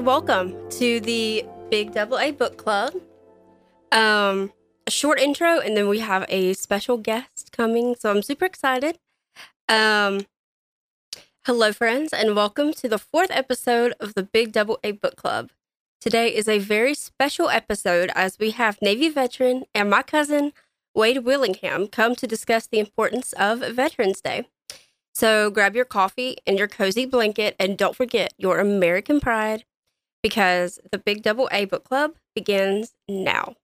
welcome to the Big Double A Book Club. Um, a short intro, and then we have a special guest coming, so I'm super excited. Um, hello, friends, and welcome to the fourth episode of the Big Double A Book Club. Today is a very special episode as we have Navy veteran and my cousin Wade Willingham come to discuss the importance of Veterans Day. So grab your coffee and your cozy blanket, and don't forget your American pride because the Big Double A Book Club begins now.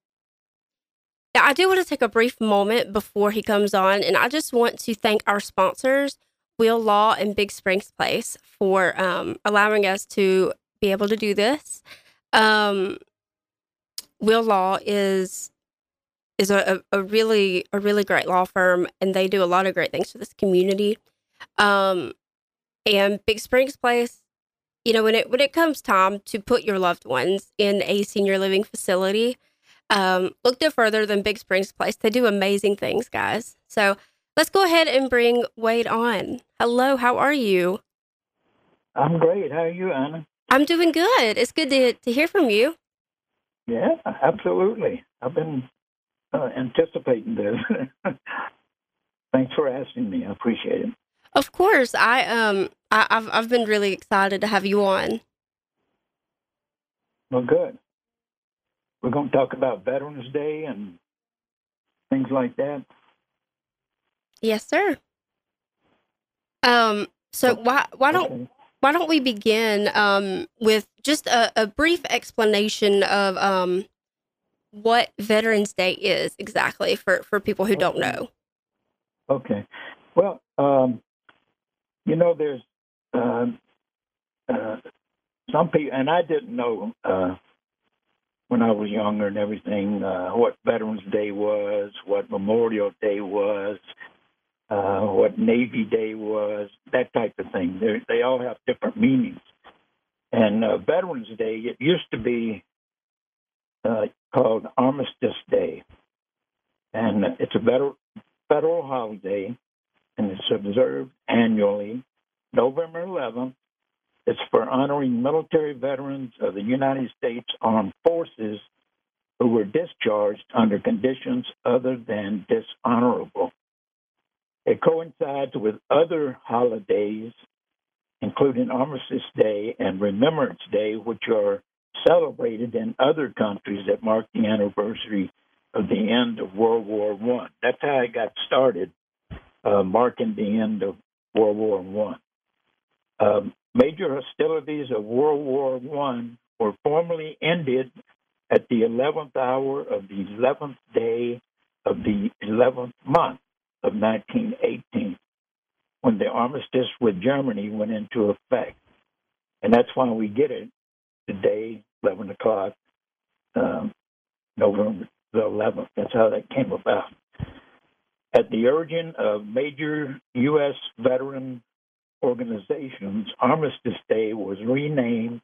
Now, I do want to take a brief moment before he comes on, and I just want to thank our sponsors, Will Law and Big Springs Place, for um, allowing us to be able to do this. Um, Will Law is is a, a, really a really great law firm, and they do a lot of great things for this community. Um, and Big Springs Place, you know, when it when it comes time to put your loved ones in a senior living facility, um, look no further than Big Springs Place. They do amazing things, guys. So let's go ahead and bring Wade on. Hello, how are you? I'm great. How are you, Anna? I'm doing good. It's good to to hear from you. Yeah, absolutely. I've been uh, anticipating this. Thanks for asking me. I appreciate it. Of course, I um I, have I've been really excited to have you on. Well, good. We're going to talk about Veterans Day and things like that. Yes, sir. Um. So why why don't okay. why don't we begin um with just a, a brief explanation of um what Veterans Day is exactly for for people who okay. don't know. Okay. Well, um, you know, there's uh, uh, some people, and I didn't know uh, when I was younger and everything uh, what Veterans Day was, what Memorial Day was, uh, what Navy Day was, that type of thing. They're, they all have different meanings. And uh, Veterans Day, it used to be uh, called Armistice Day, and it's a federal, federal holiday and it's observed annually November 11th. It's for honoring military veterans of the United States Armed Forces who were discharged under conditions other than dishonorable. It coincides with other holidays, including Armistice Day and Remembrance Day, which are celebrated in other countries that mark the anniversary of the end of World War One. That's how it got started uh, marking the end of World War One. Um, major hostilities of World War One were formally ended at the 11th hour of the 11th day of the 11th month of 1918, when the armistice with Germany went into effect. And that's why we get it today, 11 o'clock, um, November the 11th. That's how that came about. At the urging of major U.S. veteran organizations, Armistice Day was renamed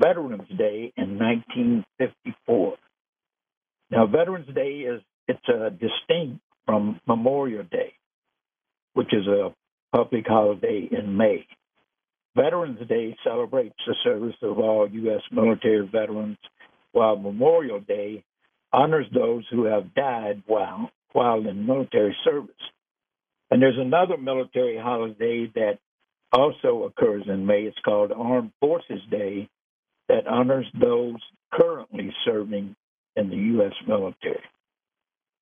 Veterans Day in 1954. Now, Veterans Day is it's a distinct from Memorial Day, which is a public holiday in May. Veterans Day celebrates the service of all U.S. military veterans, while Memorial Day honors those who have died while while in military service. And there's another military holiday that also occurs in May. It's called Armed Forces Day that honors those currently serving in the U.S. military.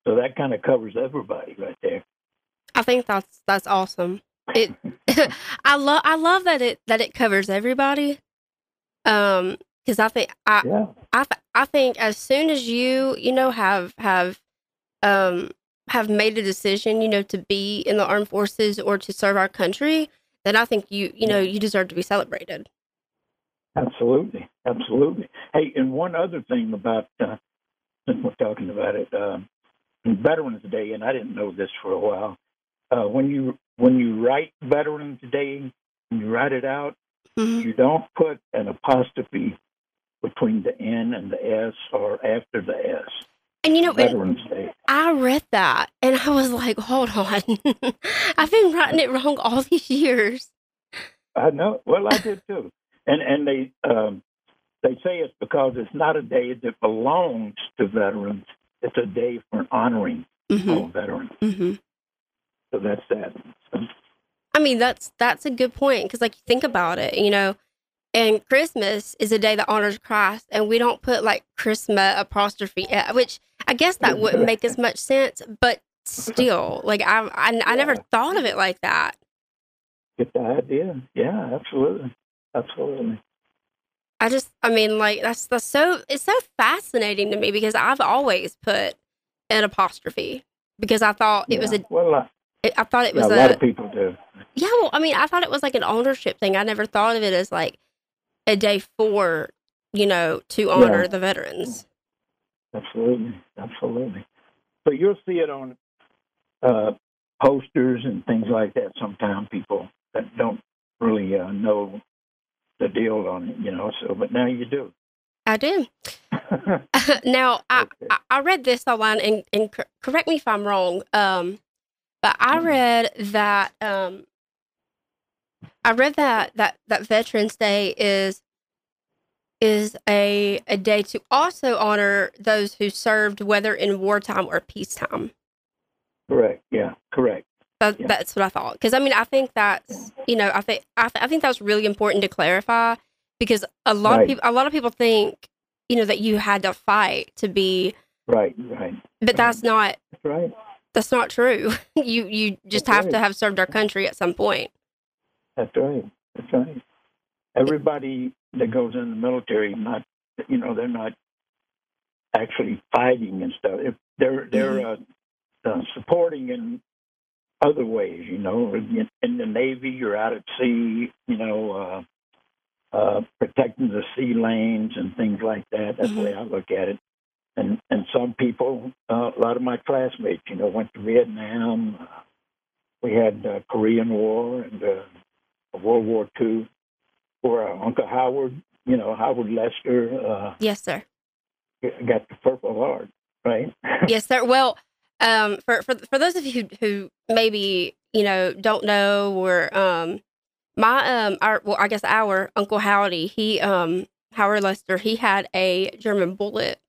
So that kind of covers everybody right there. I think that's that's awesome. It I love I love that it that it covers everybody. Um, because I think I yeah. I I think as soon as you you know have have um have made a decision, you know, to be in the armed forces or to serve our country, then I think you, you know, you deserve to be celebrated. Absolutely, absolutely. Hey, and one other thing about uh, since we're talking about it, uh, Veterans Day, and I didn't know this for a while. Uh, when you when you write Veterans Day, when you write it out, mm-hmm. you don't put an apostrophe between the N and the S or after the S. And you know, Veterans Day. I read that and I was like, hold on. I've been writing it wrong all these years. I know. Well, I did too. And and they um, they say it's because it's not a day that belongs to veterans. It's a day for honoring hmm all veterans. hmm So that's that. So, I mean, that's that's a good point because, like, you think about it, you know, and Christmas is a day that honors Christ, and we don't put like Christmas apostrophe, uh, which I guess that wouldn't make as much sense, but still, like, I I, I never thought of it like that. get the idea? Yeah, absolutely, absolutely. I just, I mean, like, that's that's so it's so fascinating to me because I've always put an apostrophe because I thought it was Yeah. a, well, uh, I thought it yeah, was a lot a, of people do. yeah. Well, I mean, I thought it was like an ownership thing. I never thought of it as like a day for, you know, to honor Yeah. the veterans. Absolutely, absolutely. So you'll see it on uh, posters and things like that. Sometimes people that don't really uh, know the deal on it, you know. So, but now you do. I do. now, I, Okay. I read this online, and, and correct me if I'm wrong. Um, but I Mhm. read that um, I read that that that Veterans Day is is a a day to also honor those who served, whether in wartime or peacetime. correct. Yeah. Correct. That, Yeah. That's what I thought. Because I mean, I think that's you know, I think I, th- I think that's really important to clarify because a lot Right. of people a lot of people think you know that you had to fight to be, Right. Right. but that's not That's right. that's not true. you you just That's have to have served our country at some point. That's right. That's right. Everybody that goes in the military, not you know, they're not actually fighting and stuff. If they're they're uh, uh, supporting in other ways, you know. In, in the Navy, you're out at sea, you know, uh, uh, protecting the sea lanes and things like that. That's the way I look at it. And and some people, uh, a lot of my classmates, you know, went to Vietnam. Uh, we had uh, Korean War and uh, World War II. Where uh, Uncle Howard, you know, Howard Lester, uh, Yes, sir. got the Purple Heart, right? yes, sir. Well, um, for for for those of you who, who maybe you know don't know or um, my um, our well, I guess our Uncle Howdy, he um, Howard Lester, he had a German bullet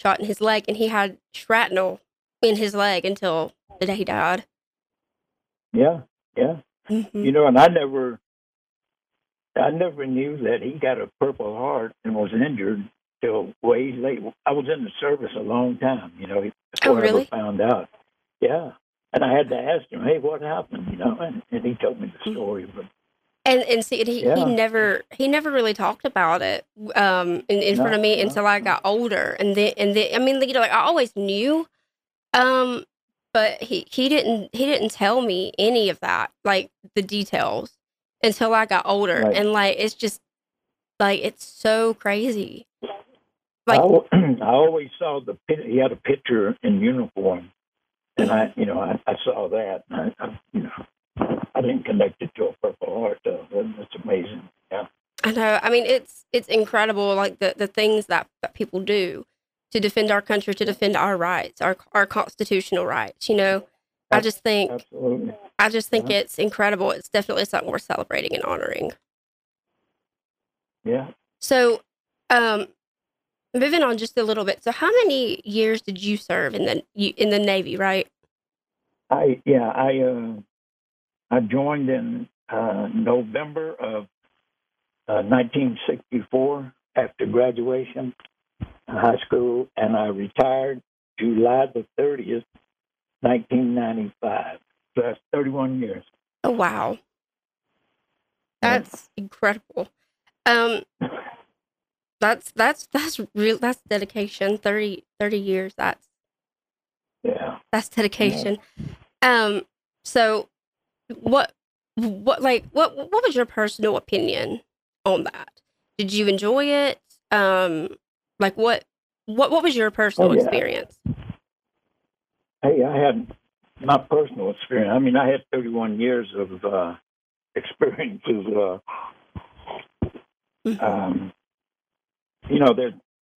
shot in his leg, and he had shrapnel in his leg until the day he died. yeah, yeah. Mhm. You know, and I never, I never knew that he got a Purple Heart and was injured till way late. I was in the service a long time, you know, before I really? ever found out. Yeah, and I had to ask him, "Hey, what happened?" You know, and, and he told me the story. But And and see, and he, Yeah. he never he never really talked about it um in, in front of me no. until I got older. And then and then I mean, you know, like I always knew, um, but he he didn't he didn't tell me any of that, like the details, until I got older. Right. And like it's just like it's so crazy. Like al- I always saw the he had a picture in uniform, and I, you know, I, I saw that. And I, I, you know, I didn't connect it to a Purple Heart though. That- That's amazing. Yeah. I know. I mean, it's it's incredible, like the the things that that people do to defend our country, to defend our rights, our our constitutional rights. You know, I just think Absolutely. I just think Yeah. it's incredible. It's definitely something we're celebrating and honoring. Yeah. So, um, moving on just a little bit. So, how many years did you serve in the in the Navy? Right? I yeah I uh, I joined in uh, November of uh, 1964 after graduation high school, and I retired July the 30th, 1995. So that's 31 years. Oh wow, Yeah. that's incredible. Um, that's that's that's real. That's dedication. 30, 30 years. That's Yeah. that's dedication. Um, so what what like what what was your personal opinion on that? Did you enjoy it? Um, like what what what was your personal Oh, yeah. experience? Hey, I had my personal experience. I mean, I had 31 years of uh, experiences. Uh, Mhm. um, you know, there,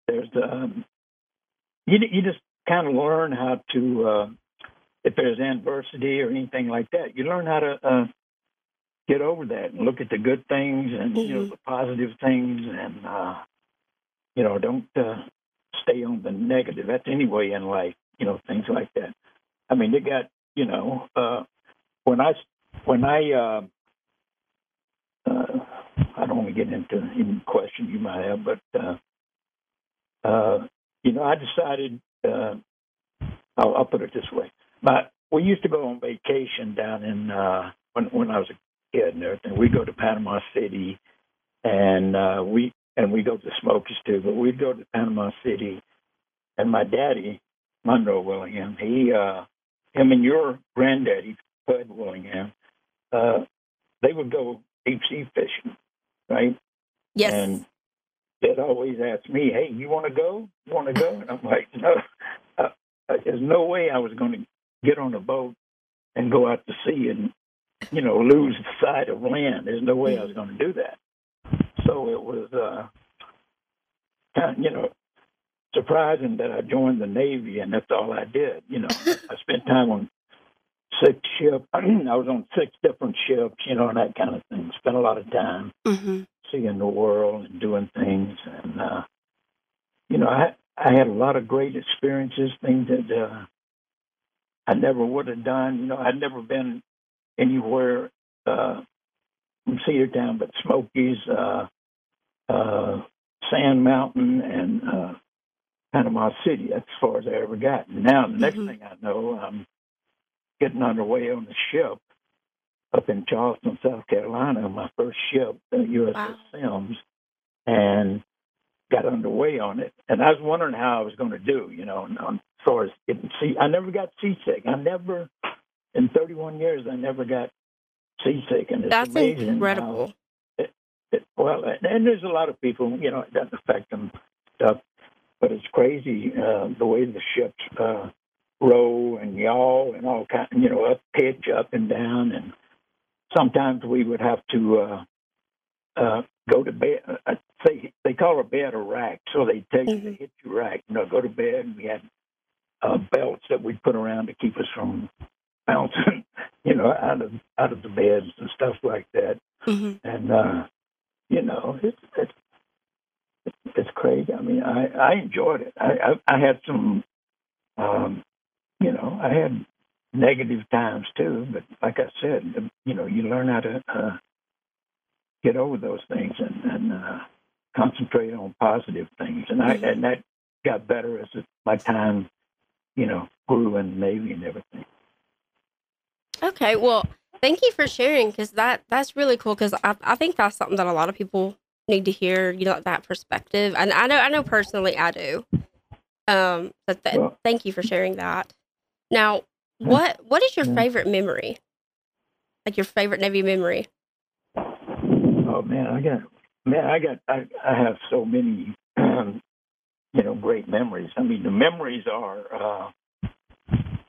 there's um, you you just kind of learn how to uh, if there's adversity or anything like that, you learn how to uh, get over that and look at the good things and you know Mhm. the positive things and uh, you know, don't uh, stay on the negative. That's anyway in life, you know, things like that. I mean, they got, you know, uh, when I when I uh, uh, I don't want to get into any question you might have, but uh, uh, you know, I decided. Uh, I'll, I'll put it this way: my we used to go on vacation down in uh, when when I was a kid and everything. We go to Panama City, and uh, we and we go to Smokies too. But we'd go to Panama City, and my daddy, Monroe Willingham, he, uh, him and your granddaddy, Bud Willingham, uh, they would go deep sea fishing, right? Yes. And they'd always ask me, "Hey, you want to go? You want to go?" And I'm like, "No, uh, uh, there's no way I was going to get on a boat and go out to sea and, you know, lose sight of land. There's no way I was going to do that." So it was, uh, kind of, you know, surprising that I joined the Navy and that's all I did. You know, I spent time on six ships. I was on six different ships, you know, and that kind of thing. Spent a lot of time hmm seeing the world and doing things, and uh, you know, I I had a lot of great experiences, things that uh, I never would have done. You know, I'd never been anywhere uh, from Cedartown but Smokies, uh, uh, Sand Mountain, and uh, Panama City. That's as far as I ever got. And now the next Mhm. thing I know, I'm getting underway on the ship up in Charleston, South Carolina, my first ship, the USS Wow. Sims, and got underway on it. And I was wondering how I was going to do, you know, and, um, as far as getting sea. I never got seasick. I never, in 31 years, I never got seasick, and it's That's amazing incredible. It, well, and, there's a lot of people, you know, it doesn't affect them stuff, but it's crazy uh, the way the ships uh, row and yaw and all kind, you know, up pitch, up and down, and sometimes we would have to uh, uh, go to bed. Uh, say they call a bed a rack, so they take you to Mhm. hit you rack. You know, go to bed. And we had uh, belts that we put around to keep us from bouncing, you know, out of out of the beds and stuff like that hmm and uh, you know, it's it's it's, crazy. I mean, I I enjoyed it. I I, I had some, um, you know, I had negative times too, but like I said, you know, you learn how to uh, get over those things and and uh, concentrate on positive things, and I and that got better as my time, you know, grew in the Navy and everything. Okay, well, thank you for sharing because that that's really cool because I, I think that's something that a lot of people need to hear. You know, that perspective, and I know I know personally I do. Um, but th- Well- thank you for sharing that. Now, what what is your favorite memory? Like your favorite Navy memory? Oh man, I got man, I got I, I have so many um, you know great memories. I mean, the memories are uh,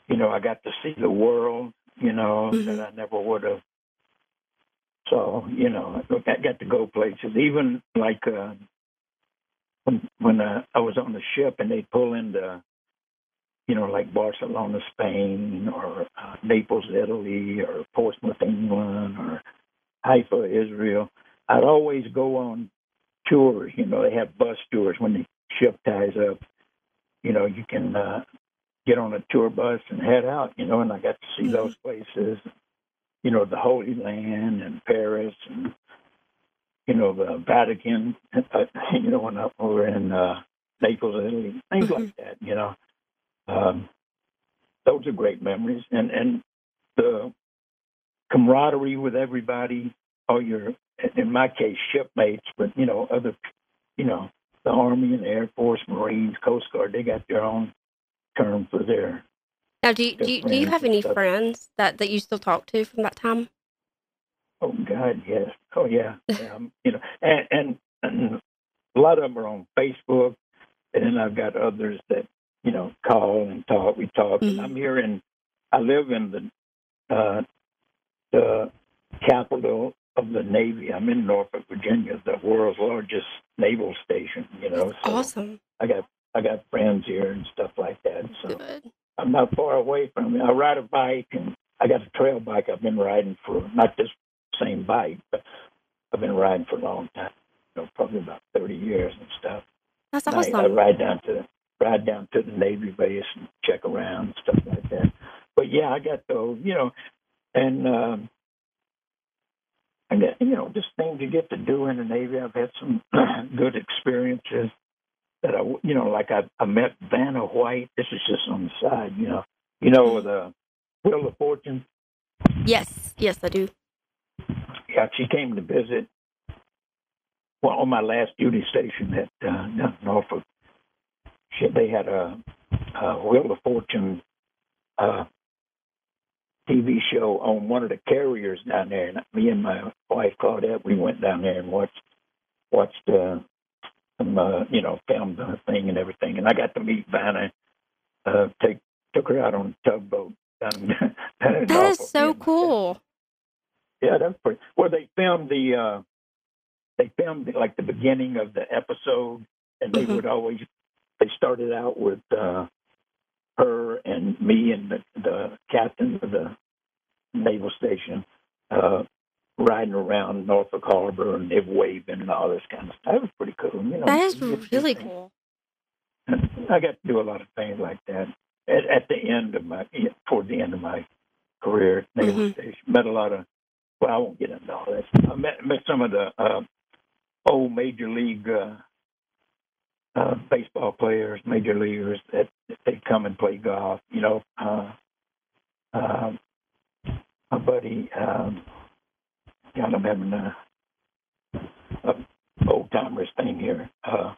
you know I got to see the world, you know Mhm. that I never would have. So you know I got to go places, even like uh, when when uh, I was on the ship and they pull into you know like Barcelona, Spain, or uh, Naples, Italy, or Portsmouth, England, or Haifa, Israel. I'd always go on tours. You know, they have bus tours when the ship ties up. You know, you can uh, get on a tour bus and head out. You know, and I got to see Mhm. those places. You know, the Holy Land and Paris and you know the Vatican. Uh, you know, when I- were in uh, Naples, Italy, things like that. You know, um, those are great memories, and and the camaraderie with everybody, all your, in my case, shipmates, but you know, other, you know, the Army and Air Force, Marines, Coast Guard, they got their own term for there. Now, do you, do you, do you have any friends that that you still talk to from that time? Oh God, yes. Oh yeah. um, you know, and, and and a lot of them are on Facebook, and then I've got others that you know call and talk. We talk. Mhm. And I'm here in. I live in the uh, the capital of the Navy. I'm in Norfolk, Virginia, the world's largest naval station. You know, so Awesome, I got I got friends here and stuff like that. So good. I'm not far away from it. I ride a bike, and I got a trail bike. I've been riding for not this same bike, but I've been riding for a long time. You know, probably about 30 years and stuff. That's And I, I awesome. ride down to ride down to the Navy base and check around and stuff like that. But yeah, I got those, you know, and um, I got you know just things you get to do in the Navy. I've had some good experiences that I, you know, like I, I met Vanna White. This is just on the side, you know, you know the Wheel of Fortune. Yes, yes, I do. Yeah, she came to visit. Well, on my last duty station at uh, Norfolk, she, they had a, a Wheel of Fortune uh, TV show on one of the carriers down there, and me and my wife Claudette, we went down there and watched watched uh, some, uh, you know, the thing and everything, and I got to meet Vanna. Uh, take took her out on a tugboat down, down that is so cool. Yeah, that's pretty. Well, they filmed the uh they filmed like the beginning of the episode, and they Mhm. would always they started out with uh her and me and the, the captain of the naval station uh riding around Norfolk Harbor and they're waving and all this kind of stuff. That was pretty cool. You know, That is you get to do really cool. I got to do a lot of things like that at, at the end of my toward the end of my career at Naval Mhm. Station. Met a lot of well, I won't get into all that. I met met some of the uh, old major league uh, uh, baseball players, major leaguers that they come and play golf. You know, uh, uh, my buddy. Um, God, I'm having a, a old timers thing here. Uh,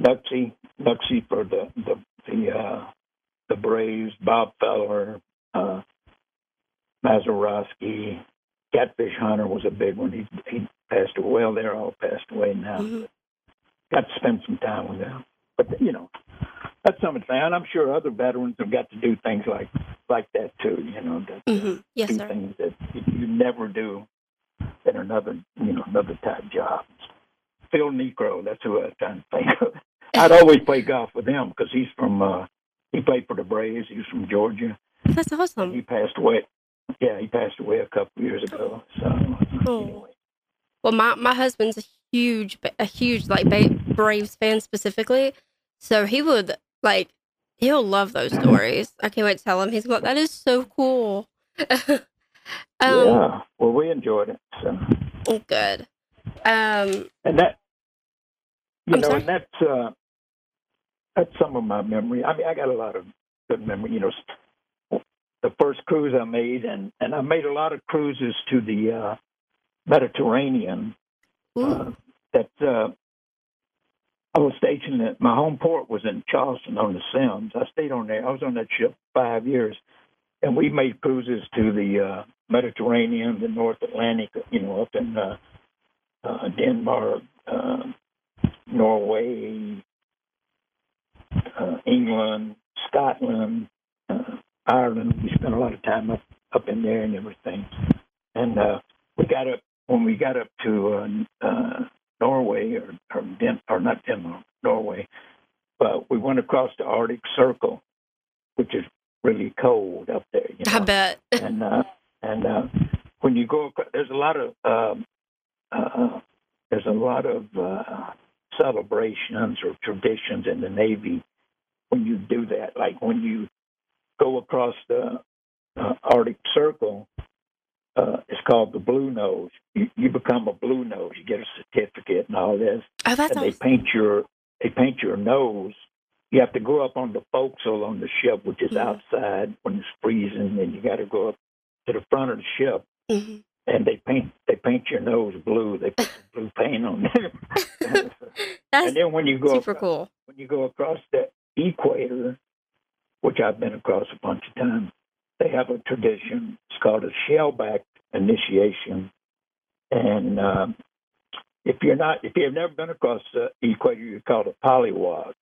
Nuxie, Nuxie for the the the uh, the Braves, Bob Feller, uh, Mazeroski, Catfish Hunter was a big one. He he passed away. Well, they're all passed away now. Mhm. Got to spend some time with them. But you know, that's something. And I'm sure other veterans have got to do things like like that too. You know, that, uh, hmm Yes, do sir. things that you never do in another you know another type job. Phil Niekro, that's who I was trying to think of. I'd always play golf with him because he's from uh he played for the Braves. He was from Georgia. That's awesome. He passed away. Yeah, he passed away a couple years ago. So Oh. anyway, Well, my my husband's a huge, a huge like ba- Braves fan specifically, so he would like he'll love those stories. I can't wait to tell him. He's like, that is so cool. um, yeah. Well, we enjoyed it. So good. Um, and that you I'm know, sorry? and that's uh that's some of my memory. I mean, I got a lot of good memory. You know, the first cruise I made, and and I made a lot of cruises to the uh, Mediterranean. Uh, that uh, I was stationed at my home port was in Charleston on the Sims. I stayed on there. I was on that ship five years, and we made cruises to the uh, Mediterranean, the North Atlantic. You know, up in uh, uh, Denmark, uh, Norway, uh, England, Scotland, uh, Ireland. We spent a lot of time up up in there and everything. And uh, we got up when we got up to uh, uh, Norway or or, Den- or not Denmark, Norway. But we went across the Arctic Circle, which is really cold up there. You know? I bet. and uh, and uh, when you go, there's a lot of um, uh, there's a lot of uh, celebrations or traditions in the Navy when you do that. Like when you go across the uh, Arctic Circle, uh, it's called the Blue Nose. You, you become a Blue Nose. You get a certificate and all this Oh, that's and they paint your they paint your nose. You have to go up on the forecastle on the ship, which is Mhm. outside when it's freezing, and you got to go up to the front of the ship, hmm and they paint they paint your nose blue. They put blue paint on there. That's and then when you go super across, cool. when you go across the equator, which I've been across a bunch of times, they have a tradition. It's called a shellback initiation, and um, if you're not, if you've never been across the equator, you're called a polywog.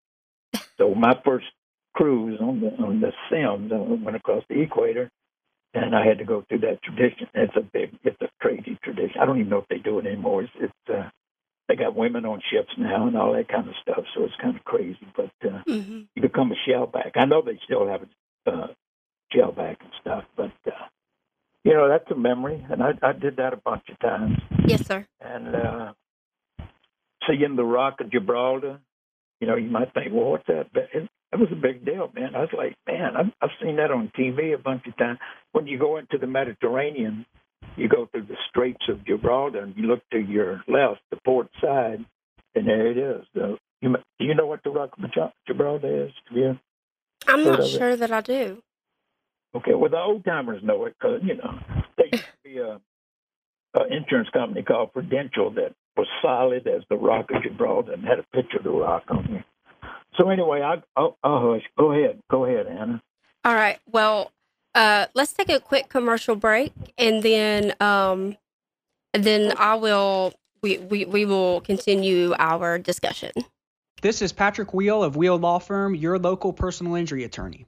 So my first cruise on the on the Sims, I went across the equator, and I had to go through that tradition. It's a big, it's a crazy tradition. I don't even know if they do it anymore. It's, it's uh, they got women on ships now and all that kind of stuff. So it's kind of crazy, but. Uh, hmm you become a shellback. I know they still have a uh, shellback and stuff, but uh, you know that's a memory, and I, I did that a bunch of times. Yes, sir. And uh, seeing the Rock of Gibraltar, you know, you might think, well, what's that? But it, it was a big deal, man. I was like, man, I've, I've seen that on TV a bunch of times. When you go into the Mediterranean, you go through the Straits of Gibraltar and you look to your left, the port side, and there it is. The, you, do you know what the Rock of Gibraltar is? Yeah. I'm not sure it? that I do. Okay, well, the old timers know it because, you know, there used to be a, a insurance company called Prudential that was solid as the Rock of Gibraltar and had a picture of the rock on here. So anyway, I, I'll, I'll hush. Go ahead. Go ahead, Anna. All right. Well, uh, let's take a quick commercial break, and then um, and then I will we, we we will continue our discussion. This is Patrick Wheel of Wheel Law Firm, your local personal injury attorney.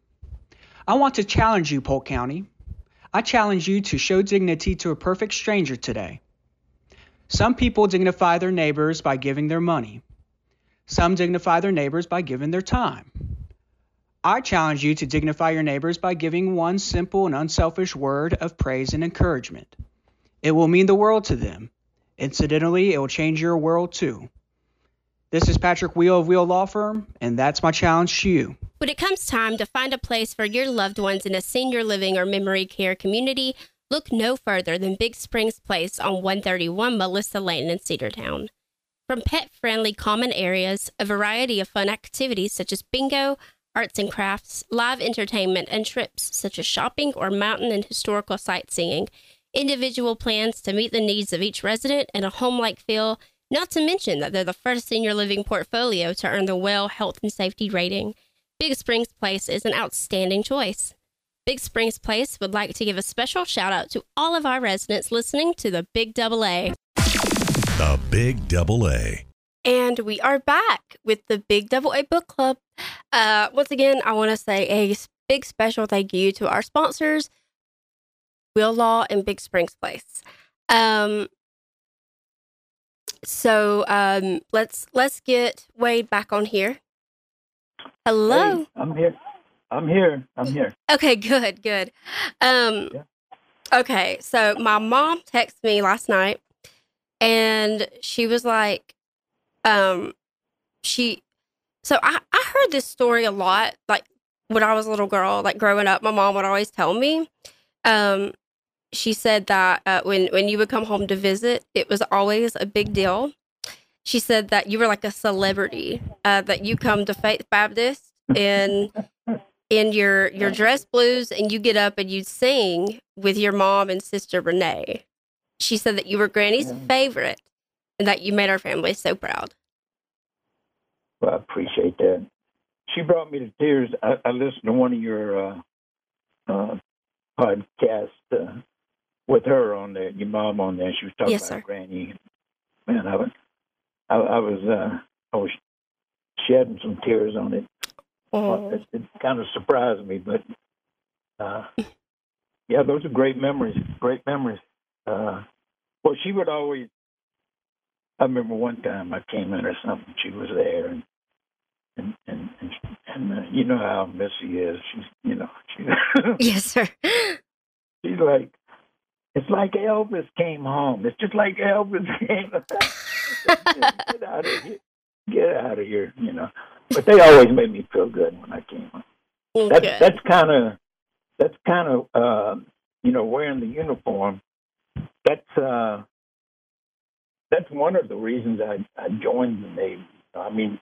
I want to challenge you, Polk County. I challenge you to show dignity to a perfect stranger today. Some people dignify their neighbors by giving their money. Some dignify their neighbors by giving their time. I challenge you to dignify your neighbors by giving one simple and unselfish word of praise and encouragement. It will mean the world to them. Incidentally, it will change your world too. This is Patrick Wheel of Wheel Law Firm, and that's my challenge to you. When it comes time to find a place for your loved ones in a senior living or memory care community, look no further than Big Springs Place on 131 Melissa Lane in Cedartown. From pet friendly common areas, a variety of fun activities such as bingo, arts and crafts, live entertainment, and trips such as shopping or mountain and historical sightseeing, individual plans to meet the needs of each resident, and a home like feel, not to mention that they're the first senior living portfolio to earn the WELL Health and Safety rating. Big Springs Place is an outstanding choice. Big Springs Place would like to give a special shout out to all of our residents listening to the Big Double A. The Big Double A. And we are back with the Big Double A Book Club. Uh, once again, I want to say a big special thank you to our sponsors, Will Law and Big Springs Place. Um, so um, let's let's get Wade back on here. Hello. Hey, I'm here. I'm here. I'm here. Okay, good, good. Um, yeah. Okay, so my mom texted me last night, and she was like, um, she so I, I heard this story a lot, like when I was a little girl, like growing up, my mom would always tell me. Um, she said that uh, when when you would come home to visit, it was always a big deal. She said that you were like a celebrity, uh, that you come to Faith Baptist in in your your dress blues, and you get up and you'd sing with your mom and sister Renee. She said that you were Granny's favorite, and that you made our family so proud. Well, I appreciate that. She brought me to tears. I, I listened to one of your uh, uh, podcasts uh, with her on there, your mom on there. She was talking yes, about sir. Granny. Man, I was, I, I was, uh, I was shedding some tears on it. Oh. It, it kind of surprised me, but uh, yeah, those are great memories. Great memories. Uh, well, she would always. I remember one time I came in or something. She was there, and and and and, and uh, you know how Missy is. She's you know she. yes, sir. She's like, it's like Elvis came home. It's just like Elvis came. get out of here! Get out of here! You know. But they always made me feel good when I came home. Okay. That's that's kind of that's kind of uh, you know wearing the uniform. That's uh, that's one of the reasons I, I joined the Navy. I mean,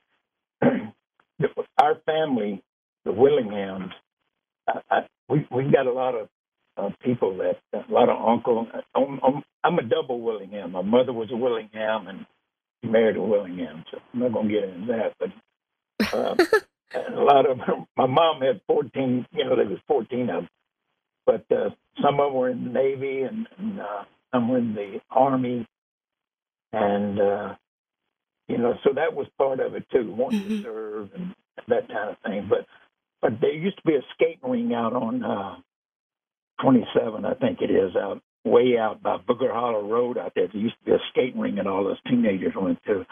our family, the Willinghams, I, I, we we got a lot of uh, people that a lot of uncle. I'm, I'm, I'm a double Willingham. My mother was a Willingham, and she married a Willingham. So I'm not going to get into that. But uh, a lot of my mom had 14. You know, there was 14 of them, but uh, some of them were in the Navy, and, and uh, were in the Army, and uh, you know, so that was part of it too, wanting mm-hmm. to serve and that kind of thing. But but there used to be a skating ring out on uh, 27, I think it is, out way out by Booger Hollow Road out there. There used to be a skating ring and all those teenagers went to.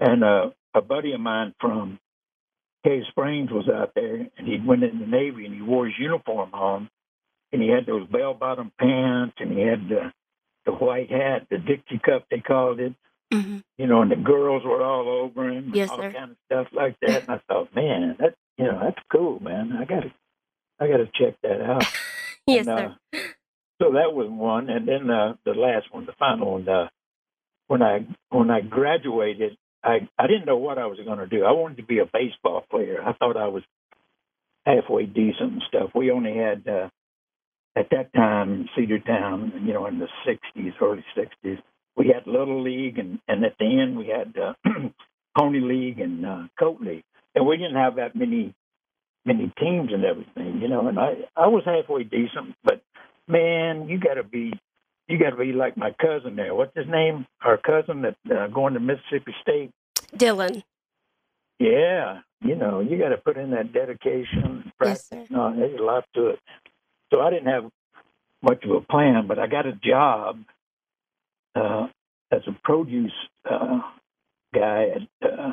And uh, a buddy of mine from Cave Springs was out there, and he went in the Navy, and he wore his uniform on, and he had those bell-bottom pants, and he had the the white hat, the Dixie cup they called it, hmm you know, and the girls were all over him, Yes, all sir. kind of stuff like that. And I thought, man, that you know, that's cool, man. I gotta, I gotta check that out. Yes, And, sir. uh, so that was one, and then uh, the last one, the final one. Uh, when I when I graduated, I I didn't know what I was going to do. I wanted to be a baseball player. I thought I was halfway decent and stuff. We only had uh, at that time Cedartown, you know, in the '60s, early '60s. We had Little League, and and at the end we had uh, Pony League and uh, Colt League, and we didn't have that many many teams and everything, you know. And I I was halfway decent, but man, you got to be you got to be like my cousin there. What's his name? Our cousin that uh, going to Mississippi State. Dylan. Yeah, you know, you got to put in that dedication. And practice. Yes, sir. No, there's a lot to it. So I didn't have much of a plan, but I got a job uh, as a produce uh, guy at uh,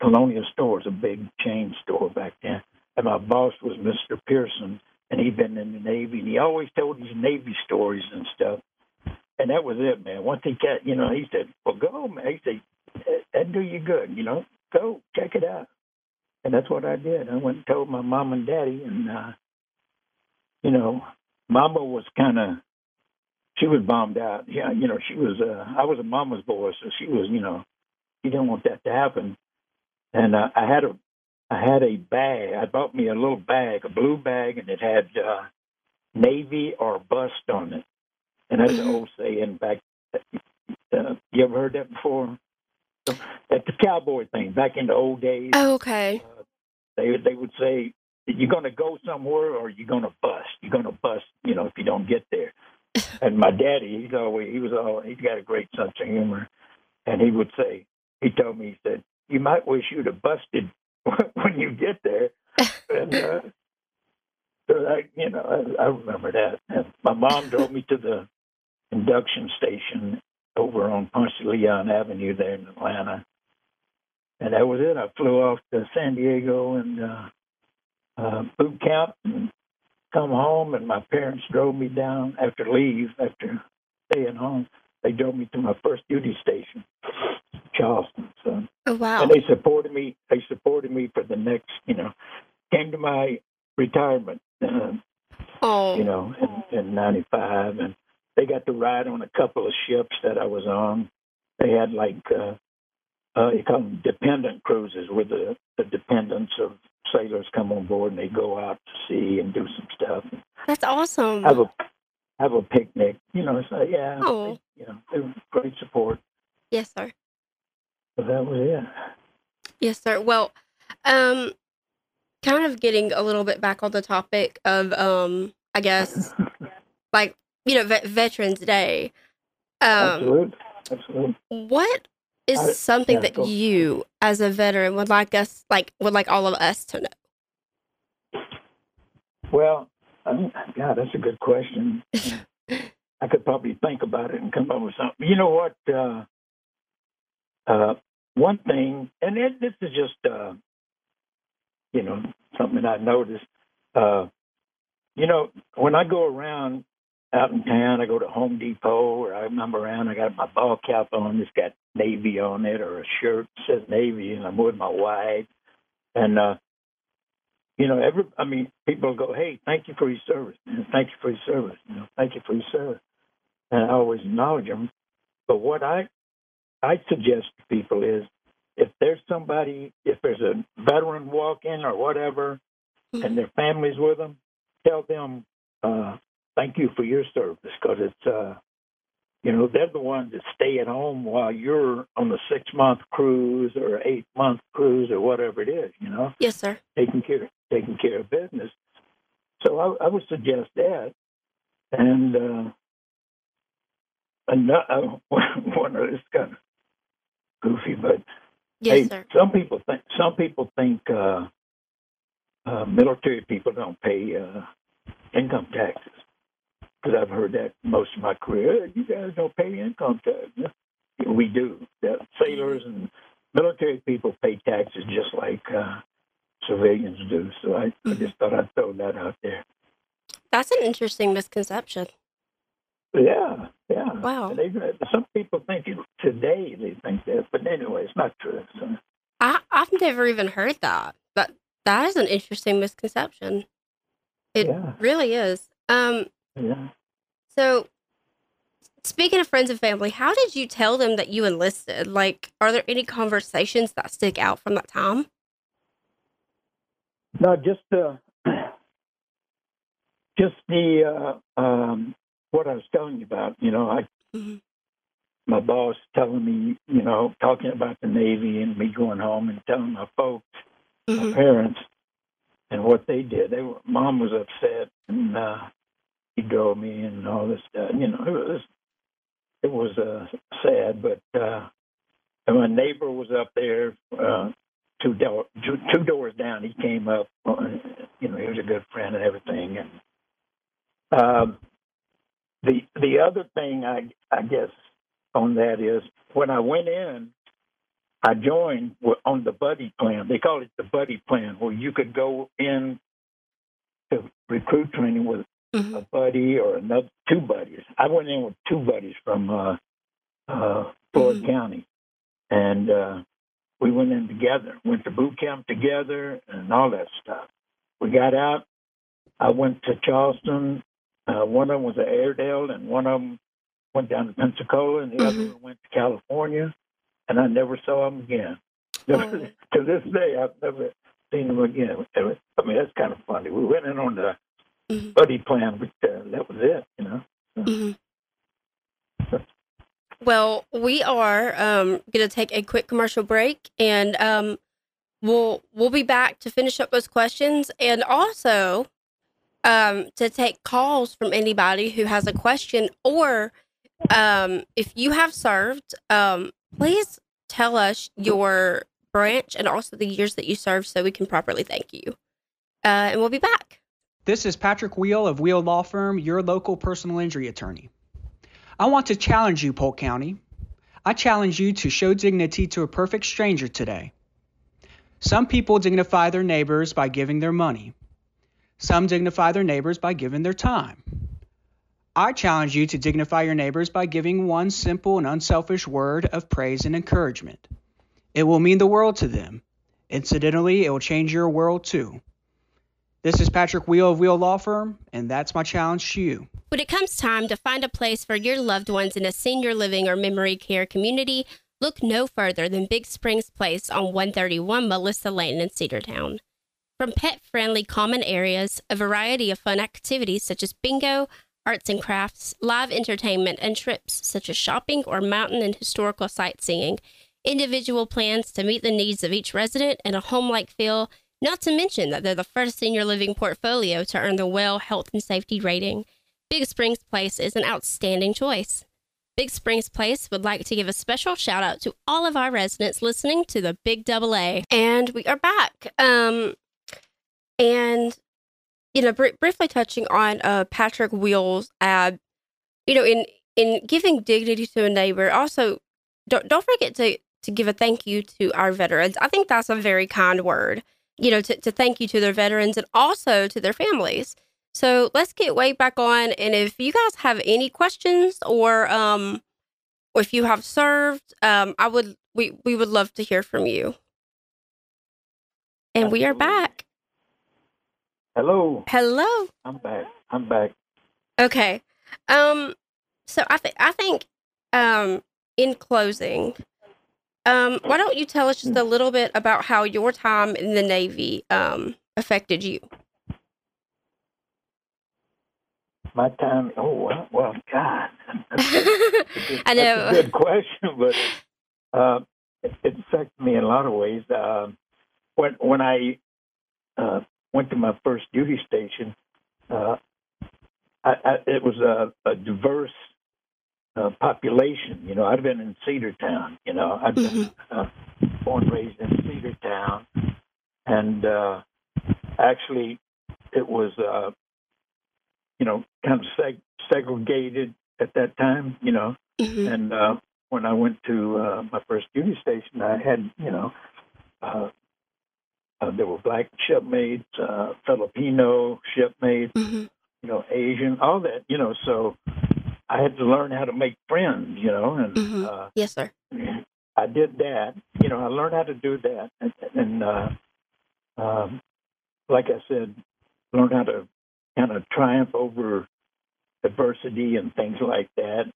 Colonial Stores, a big chain store back then. And my boss was Mr. Pearson, and he'd been in the Navy, and he always told these Navy stories and stuff. And that was it, man. Once he got, you know, he said, "Well, go, man." He said, "That- "That do you good, you know. Go check it out." And that's what I did. I went and told my mom and daddy, and uh, you know, Mama was kind of, she was bombed out. Yeah, you know, she was. Uh, I was a mama's boy, so she was, you know, she didn't want that to happen. And uh, I had a, I had a bag. I bought me a little bag, a blue bag, and it had uh, Navy or bust on it. And that's an Mhm. old saying back. Uh, you ever heard that before? That's the cowboy thing back in the old days Oh, okay. they they would say you're going to go somewhere or you're going to bust. You're going to bust, you know, if you don't get there. and my daddy, he's always he was all he's got a great sense of humor, and he would say he told me he said you might wish you'd have busted when you get there. And uh, so I, you know, I, I remember that. And my mom drove me to the induction station over on Ponce de Leon Avenue there in Atlanta and that was it. I flew off to San Diego and uh, uh, boot camp and come home. And my parents drove me down after leave, after staying home. They drove me to my first duty station, Charleston. So, Oh, wow. and they supported me. They supported me for the next, you know, came to my retirement, uh, Oh, you know, in, in '95, and they got to ride on a couple of ships that I was on. They had like uh, uh, you call them dependent cruises, with the, the dependents of sailors come on board and they go out to sea and do some stuff, that's awesome. have a have a picnic. You know, so yeah, Oh. they, you know, they were great support. Yes, sir. So that was it. Yes, sir. Well, um, kind of getting a little bit back on the topic of, um, I guess, like you know, Vet- Veterans Day. Um, absolutely, absolutely. what is I- something yeah, that you, as a veteran, would like us, like, would like all of us to know? Well, um, God, that's a good question. I could probably think about it and come up with something. You know what? Uh, uh, one thing, and it, this is just, uh, you know, something I noticed. Uh, you know, when I go around out in town, I go to Home Depot, or I come around, I got my ball cap on, it's got Navy on it, or a shirt says Navy, and I'm with my wife. And, uh, you know, every, I mean, people go, hey, thank you for your service. man. Thank you for your service. You know, thank you for your service. And I always acknowledge them. But what I, I suggest to people is if there's somebody, if there's a veteran walk-in or whatever, and their families with them, tell them, uh, thank you for your service because it's, uh, you know, they're the ones that stay at home while you're on the six month cruise or eight month cruise or whatever it is, you know Yes, sir. taking care taking care of business. So I, I would suggest that. And uh, another one of this kind of goofy, but Yes, hey, sir. some people think some people think uh, uh, military people don't pay uh, income taxes. Because I've heard that most of my career. You guys don't pay income tax. We do. The sailors and military people pay taxes just like uh, civilians do. So I, I just thought I'd throw that out there. That's an interesting misconception. Yeah, yeah. Wow. They, some people think it, today they think that, but anyway, it's not true. So, I I've never even heard that. But that is an interesting misconception. It Yeah. really is. Um. Yeah. So, speaking of friends and family, how did you tell them that you enlisted? Like, are there any conversations that stick out from that time? No, just uh, just the uh, um, what I was telling you about. You know, I Mhm. my boss telling me, you know, talking about the Navy and me going home and telling my folks, my Mhm. parents, and what they did. They were, mom was upset, and uh, he drove me and all this stuff. You know, it was it was uh, sad, but uh, my neighbor was up there. Uh, two, door, two, two doors down, he came up. uh, You know, he was a good friend and everything. And um, the the other thing I I guess on that is when I went in, I joined on the buddy plan. They call it the buddy plan, where you could go in to recruit training with Mhm. a buddy or another two buddies. I went in with two buddies from uh, uh, Floyd Mhm. County, and uh, we went in together. Went to boot camp together and all that stuff. We got out. I went to Charleston. Uh, one of them was at Airedale, and one of them went down to Pensacola, and the other Mhm. one went to California. And I never saw him again. Oh. to this day, I've never seen him again. I mean, that's kind of funny. We went in on the Mhm. buddy plan, but uh, that was it, you know. Mhm. Well, we are um, going to take a quick commercial break, and um, we'll we'll be back to finish up those questions, and also um, to take calls from anybody who has a question, or um, if you have served, um, please tell us your branch and also the years that you served, so we can properly thank you. Uh, and we'll be back. This is Patrick Wheel of Wheel Law Firm, your local personal injury attorney. I want to challenge you, Polk County. I challenge you to show dignity to a perfect stranger today. Some people dignify their neighbors by giving their money. Some dignify their neighbors by giving their time. I challenge you to dignify your neighbors by giving one simple and unselfish word of praise and encouragement. It will mean the world to them. Incidentally, it will change your world too. This is Patrick Wheel of Wheel Law Firm, and that's my challenge to you. When it comes time to find a place for your loved ones in a senior living or memory care community, look no further than Big Springs Place on 131 Melissa Lane in Cedartown. From pet friendly common areas, a variety of fun activities such as bingo, arts and crafts, live entertainment, and trips such as shopping or mountain and historical sightseeing, individual plans to meet the needs of each resident, and a home like feel, not to mention that they're the first senior living portfolio to earn the WELL Health and Safety rating. Big Springs Place is an outstanding choice. Big Springs Place would like to give a special shout out to all of our residents listening to the Big Double A. And we are back. Um, and, you know, br- briefly touching on uh, Patrick Wheel's ad, you know, in, in giving dignity to a neighbor, also don't, don't forget to, to give a thank you to our veterans. I think that's a very kind word, you know, to, to thank you to their veterans and also to their families. So let's get way back on. And if you guys have any questions or um, or if you have served, um, I would we we would love to hear from you. And we are back. Hello, Hello. I'm back. I'm back. Okay. Um. So I think I think um in closing, um, why don't you tell us just a little bit about how your time in the Navy um affected you? My time. Oh well, well God. Good- I know. a good question, but uh, it, it affected me in a lot of ways. Uh, when when I uh, went to my first duty station, uh, I, I, it was a, a diverse uh, population. You know, I'd been in Cedartown. You know, I'd been uh, born and raised in Cedartown, and uh, actually, it was uh, you know kind of seg- segregated at that time. You know, Mhm. and uh, when I went to uh, my first duty station, I had, you know, uh, uh, there were black shipmates, uh, Filipino shipmates, Mhm. you know, Asian, all that, you know. So I had to learn how to make friends, you know, and Mhm. uh, Yes, sir. I did that. You know, I learned how to do that, and, and uh, um, like I said, learned how to kind of triumph over adversity and things like that,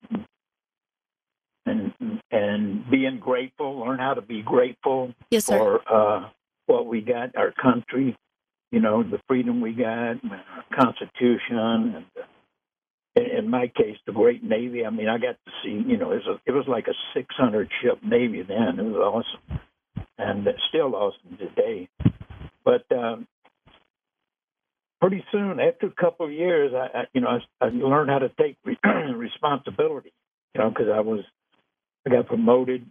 and and being grateful. Learn how to be grateful Yes, sir. for uh, what we got, our country. You know, the freedom we got, our Constitution, and uh, in, in my case, the Great Navy. I mean, I got to see. You know, it was a, it was like a 600 ship Navy then. It was awesome, and it's still awesome today. But um, pretty soon, after a couple of years, I, I you know I, I learned how to take re- responsibility. You know, because I was I got promoted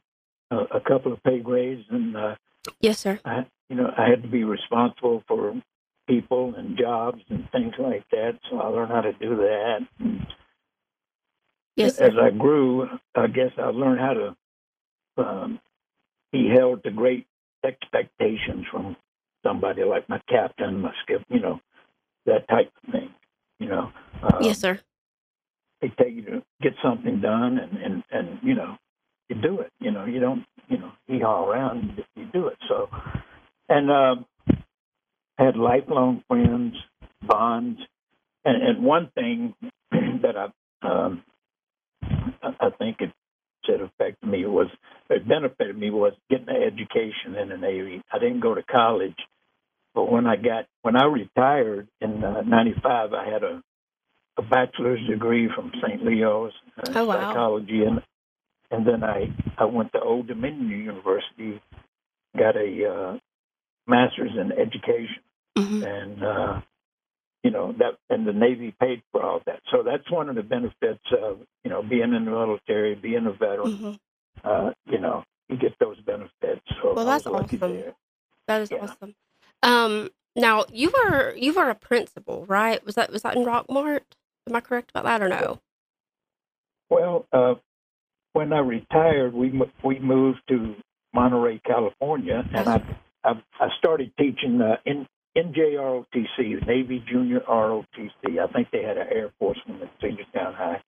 a, a couple of pay grades, and uh, Yes, sir. I you know I had to be responsible for people and jobs and things like that. So I learned how to do that. And Yes, as. I grew, I guess I learned how to um, be held to great expectations from somebody like my captain, my skip, you know, that type of thing. You know, uh, Yes, sir. they tell you to get something done, and and and you know, you do it. You know, you don't you know hee haw around. You, do it. So, and um, I had lifelong friends, bonds, and and one thing that I um, I think it said affected me was it benefited me was getting an education in the Navy. I didn't go to college, but when I got when I retired in uh, '95, I had a a bachelor's degree from St. Leo's uh, Oh, wow. psychology, and and then I I went to Old Dominion University, got a uh, master's in education, hmm and uh, you know that and the Navy paid for all that. So that's one of the benefits of you know being in the military, being a veteran. hmm Uh, you know, you get those benefits. So Well, that's awesome. That is Yeah. awesome. Um, now you were you were a principal, right? Was that was that in Rockmart? Am I correct about that or no? Well, uh, when I retired, we we moved to Monterey, California, and I I, I started teaching uh, in NJROTC, Navy Junior ROTC. I think they had an Air Force one at Town High,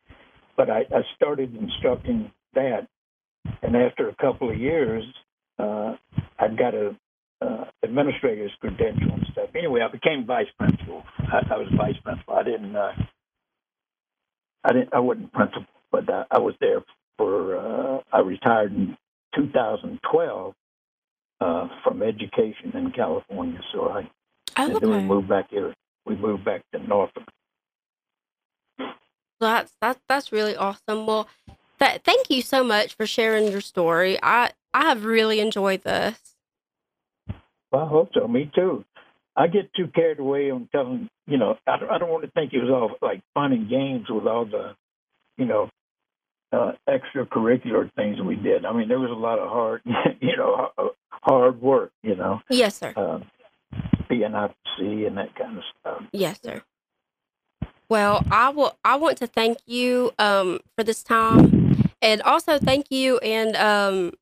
but I, I started instructing that, and after a couple of years, uh, I got a uh, administrator's credential and stuff. Anyway, I became vice principal. I, I was vice principal. I didn't. Uh, I didn't. I wasn't principal, but uh, I was there for. Uh, I retired in 2012 uh, from education in California. So I Oh, and then we moved back here. We moved back to Norfolk. That's that's that's really awesome. Well, th- thank you so much for sharing your story. I I have really enjoyed this. Well, I hope so. Me too. I get too carried away on telling. You know, I don't, I don't want to think it was all like fun and games with all the, you know, uh, extracurricular things we did. I mean, there was a lot of hard, you know, hard work. You know, Yes, sir. um, being out to sea and that kind of stuff. Yes, sir. Well, I will. I want to thank you um, for this time, and also thank you and um,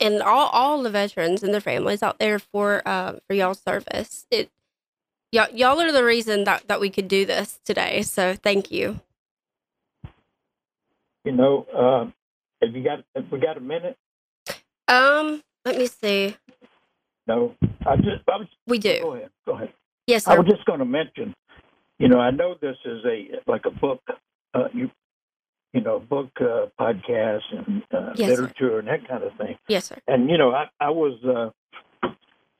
and all all the veterans and their families out there for uh, for y'all's service. It y'all y'all are the reason that that we could do this today. So thank you. You know, uh, have you got? Have we got a minute? Um, let me see. No. I just. I was, We do. go ahead. Go ahead. Yes, sir. I was just going to mention, you know, I know this is a like a book, uh, you, you know, book uh, podcast and uh, Yes, sir. literature and that kind of thing. Yes, sir. And you know, I I was uh,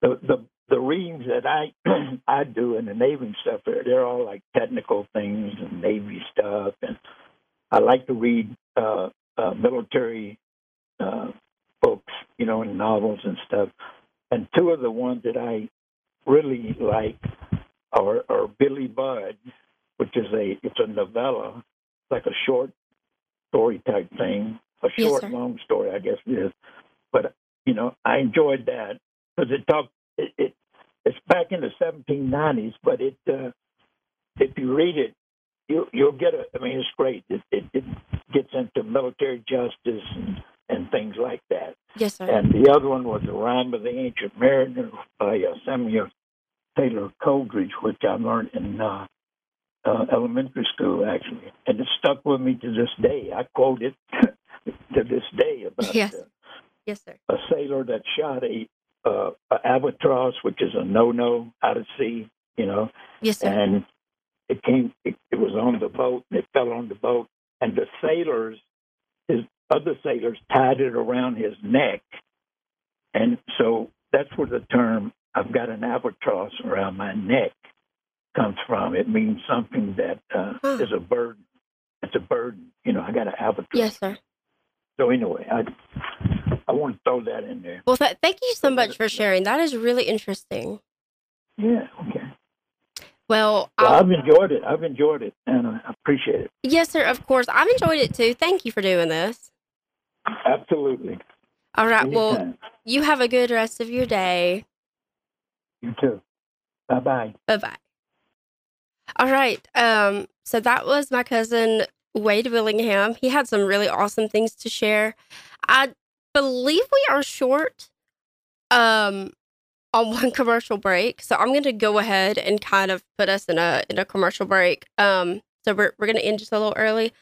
the the the readings that I I do in the Navy stuff. They're, they're all like technical things and Navy stuff, and I like to read uh, uh, military uh, books, you know, and novels and stuff. And two of the ones that I really like are, are Billy Budd, which is a it's a novella, like a short story type thing, a short sir. long story, I guess it is. But you know, I enjoyed that because it talked. It, it it's back in the 1790s, but it uh, if you read it, you you'll get a. I mean, it's great. It it, it gets into military justice and, and things like that. Yes, sir. And the other one was The Rime of the Ancient Mariner by uh, Samuel Taylor Coleridge, which I learned in uh, uh, elementary school, actually. And it stuck with me to this day. I quote it to this day about Yes. uh, Yes, sir. a sailor that shot a, uh, a albatross, which is a no-no out at sea, you know, Yes, sir. and it came. It, it was on the boat, and it fell on the boat, and the sailors, his other sailors, tied it around his neck, and so that's where the term "I've got an albatross around my neck" comes from. It means something that uh, Huh. is a burden. It's a burden, you know. I got an albatross. Yes, sir. So anyway, I I want to throw that in there. Well, th- thank you so much for sharing. That is really interesting. Yeah. Okay. Well, Well, I've enjoyed it. I've enjoyed it, and I appreciate it. yes, sir. Of course, I've enjoyed it too. Thank you for doing this. Absolutely. All right. Well, you have a good rest of your day. you too. Bye bye. Bye bye. All right. Um, so that was my cousin Wade Willingham. He had some really awesome things to share. I believe we are short um on one commercial break. So I'm gonna go ahead and kind of put us in a in a commercial break. Um so we're we're gonna end just a little early.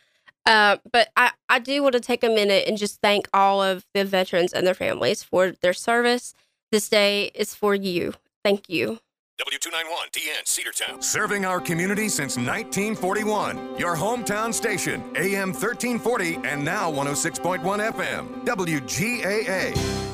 Uh, but I, I do want to take a minute and just thank all of the veterans and their families for their service. This day is for you. Thank you. W291 DN Cedartown. Serving our community since 1941. Your hometown station, AM 1340 and now 106.1 FM. WGAA.